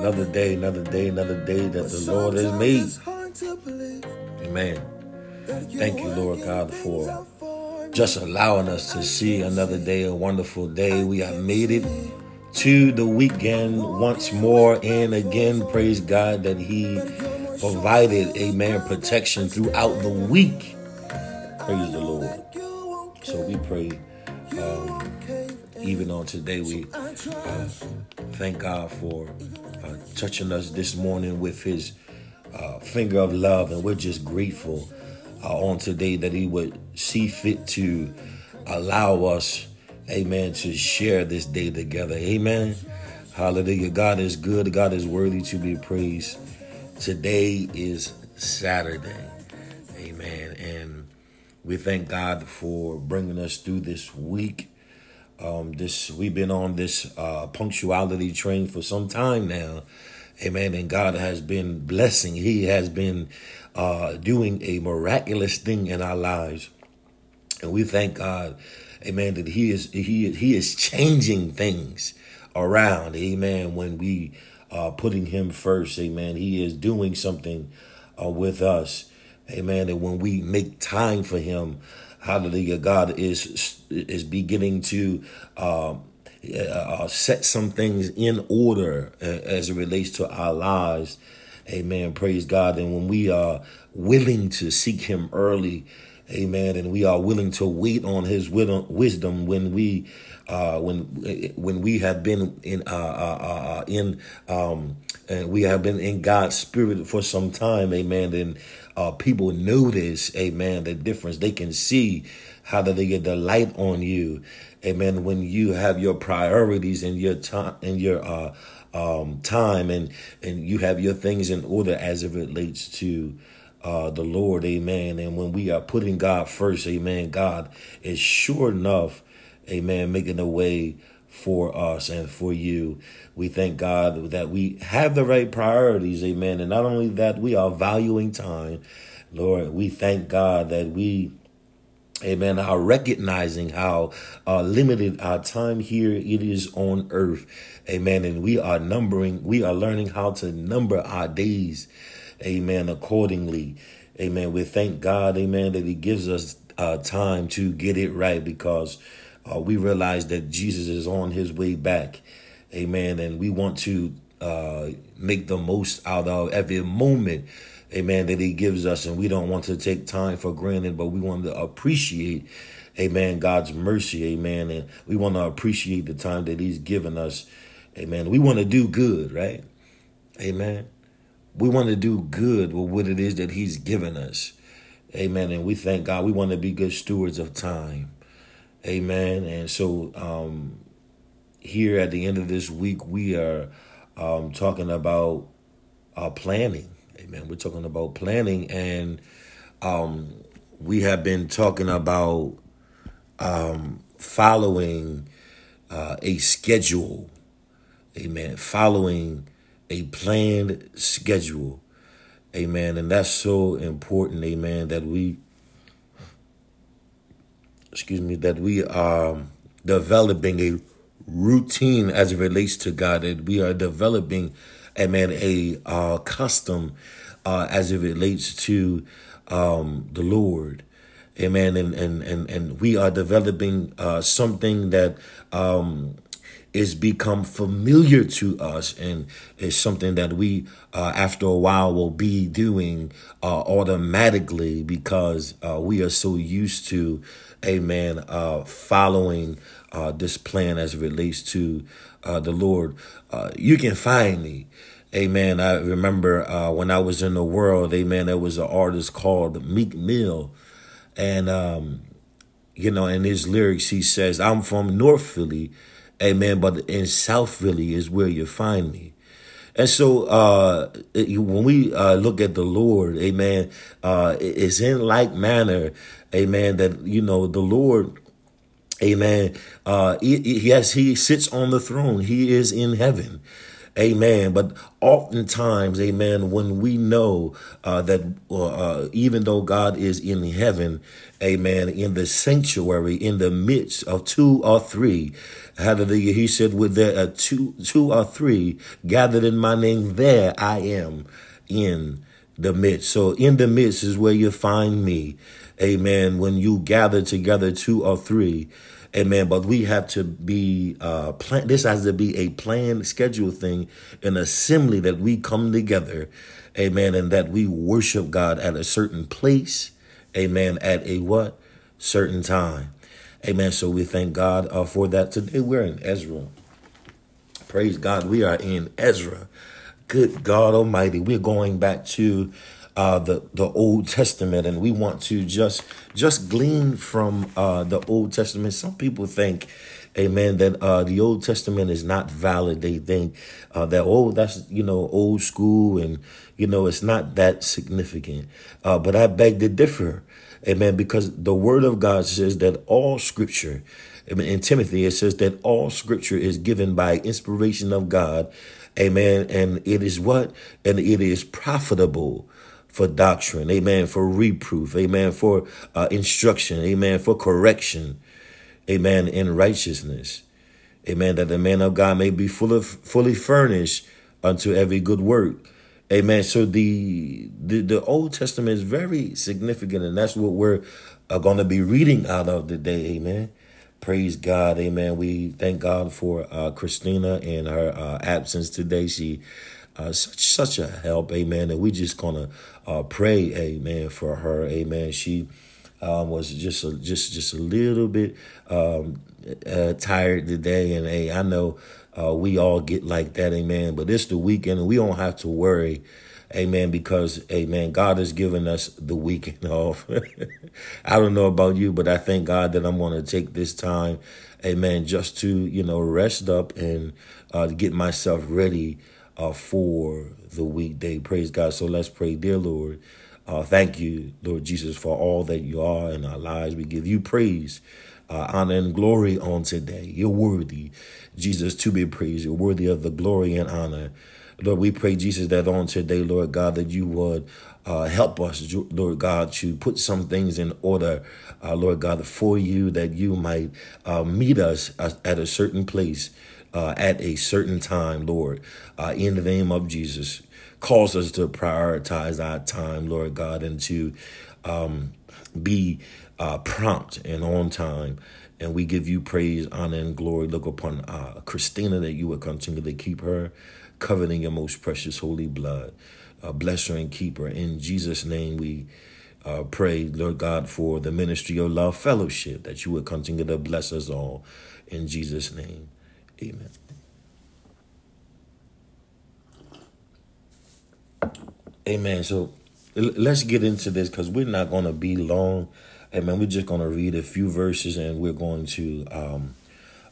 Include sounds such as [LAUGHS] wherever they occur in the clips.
Another day, another day, another day that the Lord has made. Amen. Thank you, Lord God, for just allowing us to see another day, a wonderful day. We have made it to the weekend once more and again. Praise God that He provided, amen, protection throughout the week. Praise the Lord. So we pray. Um, even on today, we uh, thank God for uh, touching us this morning with His uh, finger of love, and we're just grateful uh, on today that He would see fit to allow us, Amen, to share this day together. Amen. Hallelujah. God is good. God is worthy to be praised. Today is Saturday. Amen. And we thank God for bringing us through this week. Um, this we've been on this uh, punctuality train for some time now, Amen. And God has been blessing. He has been uh, doing a miraculous thing in our lives, and we thank God, Amen. That He is He He is changing things around, Amen. When we are putting Him first, Amen. He is doing something uh, with us, Amen. And when we make time for Him, Hallelujah. God is is beginning to um, uh, set some things in order uh, as it relates to our lives. Amen. Praise God. And when we are willing to seek Him early, Amen, and we are willing to wait on His wisdom when we uh, when when we have been in uh, uh, uh, in um, and we have been in God's spirit for some time, Amen. And uh, people notice, amen, the difference. They can see how that they get the light on you, amen. When you have your priorities and your time and your uh, um, time and and you have your things in order as it relates to uh, the Lord, amen. And when we are putting God first, amen, God is sure enough, amen, making a way for us and for you. We thank God that we have the right priorities, amen. And not only that, we are valuing time, Lord. We thank God that we Amen. Are recognizing how uh, limited our time here it is on earth. Amen. And we are numbering, we are learning how to number our days. Amen. Accordingly. Amen. We thank God, amen, that He gives us uh, time to get it right because uh, we realize that Jesus is on his way back. Amen. And we want to uh, make the most out of every moment, amen, that he gives us. And we don't want to take time for granted, but we want to appreciate, amen, God's mercy, amen. And we want to appreciate the time that he's given us, amen. We want to do good, right? Amen. We want to do good with what it is that he's given us. Amen. And we thank God. We want to be good stewards of time. Amen. And so um, here at the end of this week, we are um, talking about uh, planning. Amen. We're talking about planning, and um, we have been talking about um, following uh, a schedule. Amen. Following a planned schedule. Amen. And that's so important. Amen. That we excuse me, that we are developing a routine as it relates to God, that we are developing, amen, a uh, custom uh, as it relates to um, the Lord. Amen. And, and, and, and we are developing uh, something that um, is become familiar to us and is something that we uh, after a while will be doing uh, automatically because uh, we are so used to amen uh, following uh, this plan as it relates to uh, the lord you can find me Amen. I remember when I was in the world, amen, there was an artist called Meek Mill. And, um, you know, in his lyrics, he says, I'm from North Philly, Amen. But in South Philly is where you find me. And so uh, when we uh, look at the Lord, amen, uh, it's in like manner, amen, that, you know, the Lord, amen, uh, yes, he sits on the throne. He is in heaven. Amen. But oftentimes, amen, when we know uh, that uh, uh, even though God is in heaven, amen, in the sanctuary, in the midst of two or three, hallelujah, he said, with there uh, two, two or three gathered in my name, there I am in the midst. So in the midst is where you find me. Amen. When you gather together two or three, Amen. But we have to be uh plan this has to be a planned schedule thing, an assembly that we come together, amen, and that we worship God at a certain place, amen, at a what? Certain time. Amen. So we thank God uh, for that. Today we're in Ezra. Praise God. We are in Ezra. Good God Almighty. We're going back to uh, the the Old Testament, and we want to just just glean from uh, the Old Testament. Some people think, Amen, that uh, the Old Testament is not valid. They think uh, that oh, that's you know old school, and you know it's not that significant. Uh, but I beg to differ, Amen, because the Word of God says that all Scripture. In Timothy, it says that all scripture is given by inspiration of God. Amen. And it is what? And it is profitable for doctrine, amen, for reproof, amen, for uh, instruction, amen, for correction, amen, in righteousness, amen, that the man of God may be full of, fully furnished unto every good work. Amen. So the, the, the Old Testament is very significant, and that's what we're uh, going to be reading out of today. Amen. Praise God. Amen. We thank God for uh, Christina and her uh, absence today. She uh, such such a help, amen. And we just gonna uh, pray, amen, for her, amen. She um, was just a, just just a little bit um, uh, tired today, and hey, I know uh, we all get like that, amen. But it's the weekend, and we don't have to worry. Amen. Because, amen, God has given us the weekend [LAUGHS] off. I don't know about you, but I thank God that I'm going to take this time, amen, just to, you know, rest up and uh, get myself ready uh, for the weekday. Praise God. So let's pray, dear Lord. Uh, thank you, Lord Jesus, for all that you are in our lives. We give you praise, uh, honor, and glory on today. You're worthy, Jesus, to be praised. You're worthy of the glory and honor. Lord, we pray, Jesus, that on today, Lord God, that you would uh, help us, Lord God, to put some things in order, uh, Lord God, for you, that you might uh, meet us at a certain place uh, at a certain time, Lord, uh, in the name of Jesus. Calls us to prioritize our time, Lord God, and to um, be uh, prompt and on time. And we give you praise, honor, and glory. Look upon uh, Christina that you would continue to keep her covered in your most precious holy blood. Uh, bless her and keep her. In Jesus' name, we uh, pray, Lord God, for the ministry of love fellowship, that you would continue to bless us all. In Jesus' name. Amen. Amen. So let's get into this because we're not going to be long. Amen. We're just going to read a few verses and we're going to um,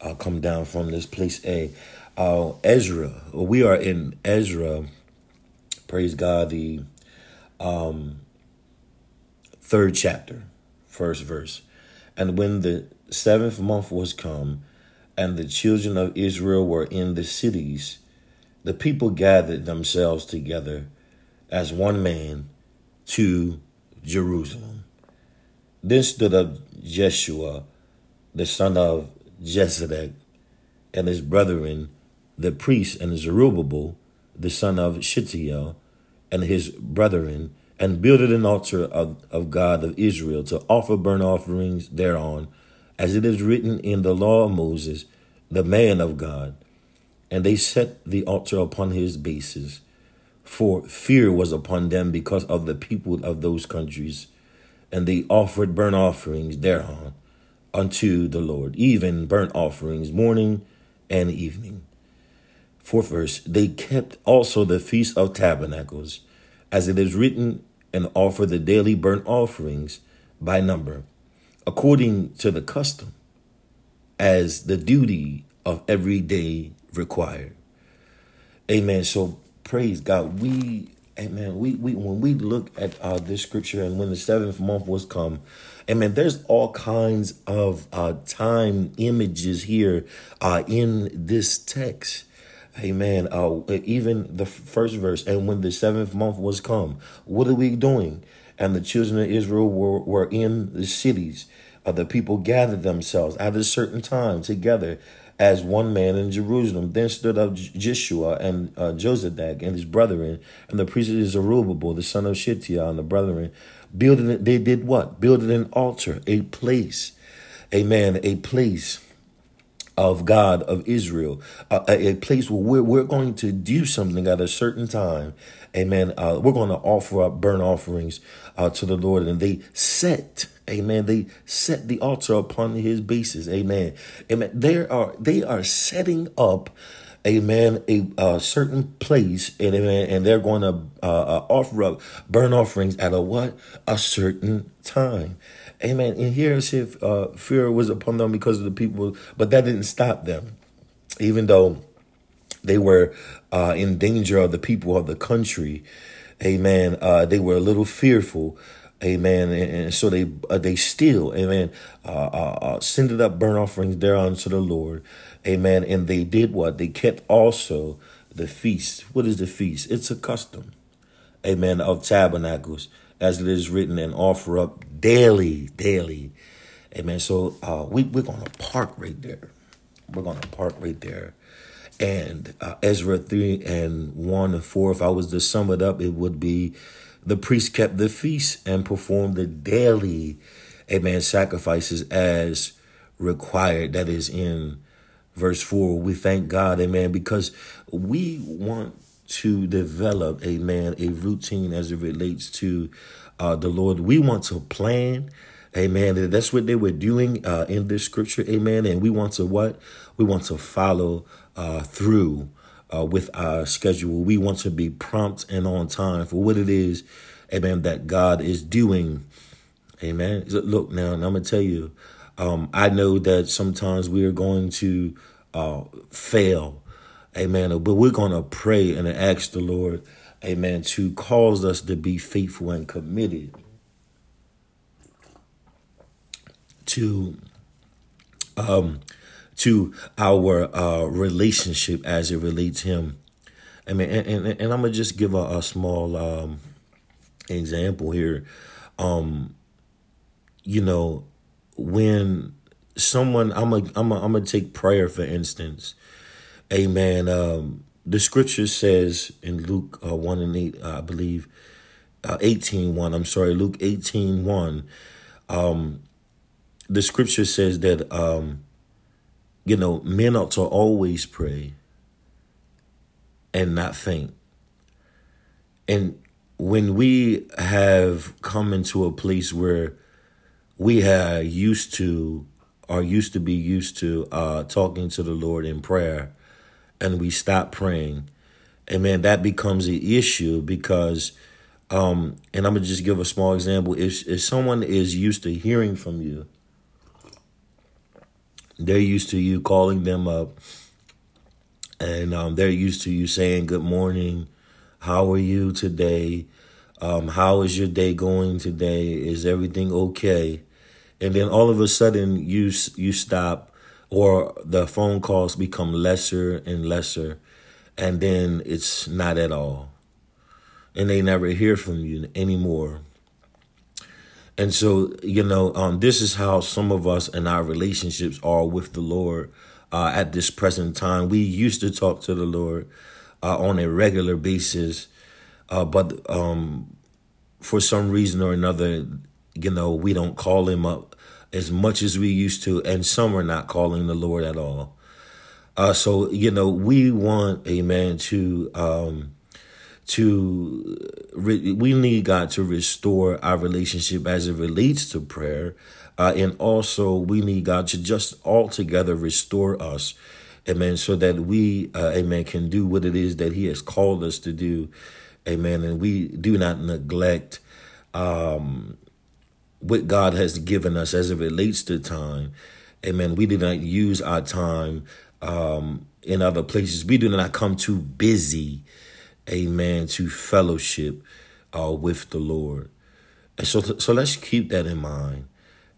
uh, come down from this place. A uh, Ezra. We are in Ezra. Praise God. The um, third chapter, first verse. And when the seventh month was come, and the children of Israel were in the cities, the people gathered themselves together as one man to Jerusalem. Then stood up Jeshua, the son of Jozadak, and his brethren, the priests, and Zerubbabel, the son of Shealtiel, and his brethren, and builded an altar of, of God of Israel to offer burnt offerings thereon as it is written in the law of Moses, the man of God. And they set the altar upon his bases, for fear was upon them because of the people of those countries. And they offered burnt offerings thereon unto the Lord, even burnt offerings morning and evening. Fourth verse, they kept also the feast of tabernacles, as it is written, and offer the daily burnt offerings by number according to the custom as the duty of every day required. Amen. So praise God. We Amen. We we when we look at uh, this scripture and when the seventh month was come, Amen. There's all kinds of uh, time images here uh, in this text. Amen. Uh, even the first verse, and when the seventh month was come, what are we doing? And the children of Israel were, were in the cities. Uh, the people gathered themselves at a certain time together as one man in Jerusalem. Then stood up Jeshua and uh, Jozadak and his brethren, and the priest Zerubbabel, the son of Shealtiel, and the brethren, building. They did what? Building an altar, a place, amen, a place of God of Israel, uh, a, place where we're, we're going to do something at a certain time. Amen. Uh, we're going to offer up burnt offerings uh, to the Lord, and they set, Amen. They set the altar upon His basis, Amen. Amen. They are they are setting up. Amen. A, a certain place, and amen, and they're going to uh, uh, offer up burnt offerings at a what? A certain time. Amen. And here if uh, fear was upon them because of the people, but that didn't stop them. Even though they were uh, in danger of the people of the country, amen, uh, they were a little fearful. Amen. And, and so they uh, they still, amen, uh, uh, uh, up burnt offerings there unto the Lord. Amen. And they did what? They kept also the feast. What is the feast? It's a custom, amen, of tabernacles as it is written, and offer up daily, daily. Amen. So uh, we, we're going to park right there. We're going to park right there. And uh, Ezra 3 and 1 and 4, if I was to sum it up, it would be the priest kept the feast and performed the daily, amen, sacrifices as required. That is in verse 4. We thank God, amen, because we want to develop, amen, a routine as it relates to uh, the Lord. We want to plan. Amen. That's what they were doing uh, in this scripture. Amen. And we want to what? We want to follow uh, through uh, with our schedule. We want to be prompt and on time for what it is, amen, that God is doing. Amen. Look, now, I'm going to tell you, um, I know that sometimes we are going to uh, fail. Amen. But we're going to pray and ask the Lord amen, to cause us to be faithful and committed to um to our uh relationship as it relates him. I mean, and, and, and I'm gonna just give a, a small um example here. Um, you know, when someone I'm a I'm a, I'm gonna take prayer for instance. Amen. Um, the scripture says in Luke uh, 1 and 8, uh, I believe, uh, 18 1, I'm sorry, Luke 18 1, um, the scripture says that, um, you know, men ought to always pray and not faint. And when we have come into a place where we are used to, are used to be used to uh, talking to the Lord in prayer, and we stop praying, and man, that becomes an issue because, um, and I'm gonna just give a small example. If if someone is used to hearing from you, they're used to you calling them up, and um, they're used to you saying good morning, how are you today? Um, how is your day going today? Is everything okay? And then all of a sudden you you stop or the phone calls become lesser and lesser, and then it's not at all. And they never hear from you anymore. And so, you know, um, this is how some of us in our relationships are with the Lord uh, at this present time. We used to talk to the Lord uh, on a regular basis, uh, but um, for some reason or another, you know, we don't call him up as much as we used to, and some are not calling the Lord at all. Uh, so you know, we want, Amen, to um, to re- we need God to restore our relationship as it relates to prayer, uh, and also we need God to just altogether restore us, Amen, so that we, uh, Amen, can do what it is that He has called us to do, Amen, and we do not neglect. Um, what God has given us as it relates to time. Amen. We do not use our time um, in other places. We do not come too busy, amen, to fellowship uh, with the Lord. And so, so let's keep that in mind.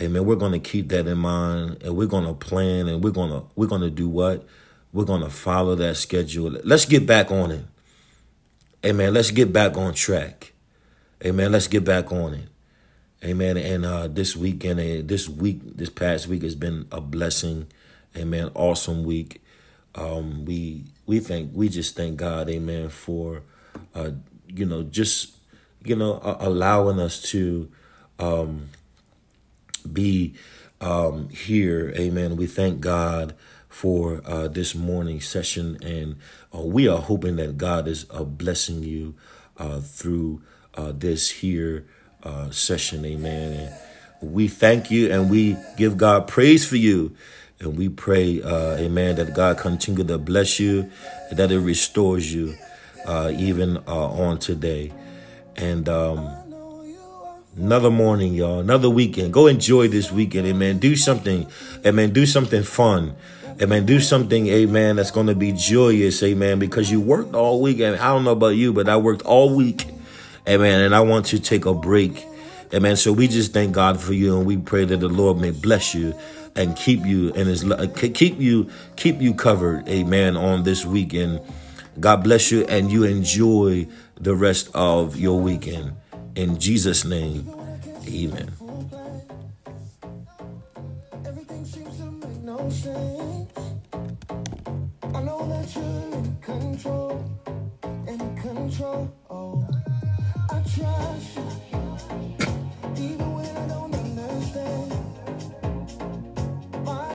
Amen. We're going to keep that in mind and we're going to plan and we're going to, we're going to do what? we're going to follow that schedule. Let's get back on it. Amen. Let's get back on track. Amen. Let's get back on it. Amen. And uh, this weekend, uh, this week, this past week has been a blessing. Amen. Awesome week. Um, we we think we just thank God, Amen, for uh, you know just you know uh, allowing us to um, be um, here, Amen. We thank God for uh, this morning session, and uh, we are hoping that God is uh, blessing you uh, through uh, this here uh, session, amen. And we thank you and we give God praise for you. And we pray, amen, that God continue to bless you, that it restores you even on today. And um, Another morning, y'all. Another weekend. Go enjoy this weekend, amen. Do something, amen. Do something fun. Amen. Do something, amen, that's going to be joyous, amen, because you worked all week. And I don't know about you, but I worked all week, amen, and I want to take a break, amen. So we just thank God for you, and we pray that the Lord may bless you and keep you and his uh, keep you keep you covered, amen, on this weekend. God bless you, and you enjoy the rest of your weekend. In Jesus' name, amen. I know that you're in control, in control. Thank you.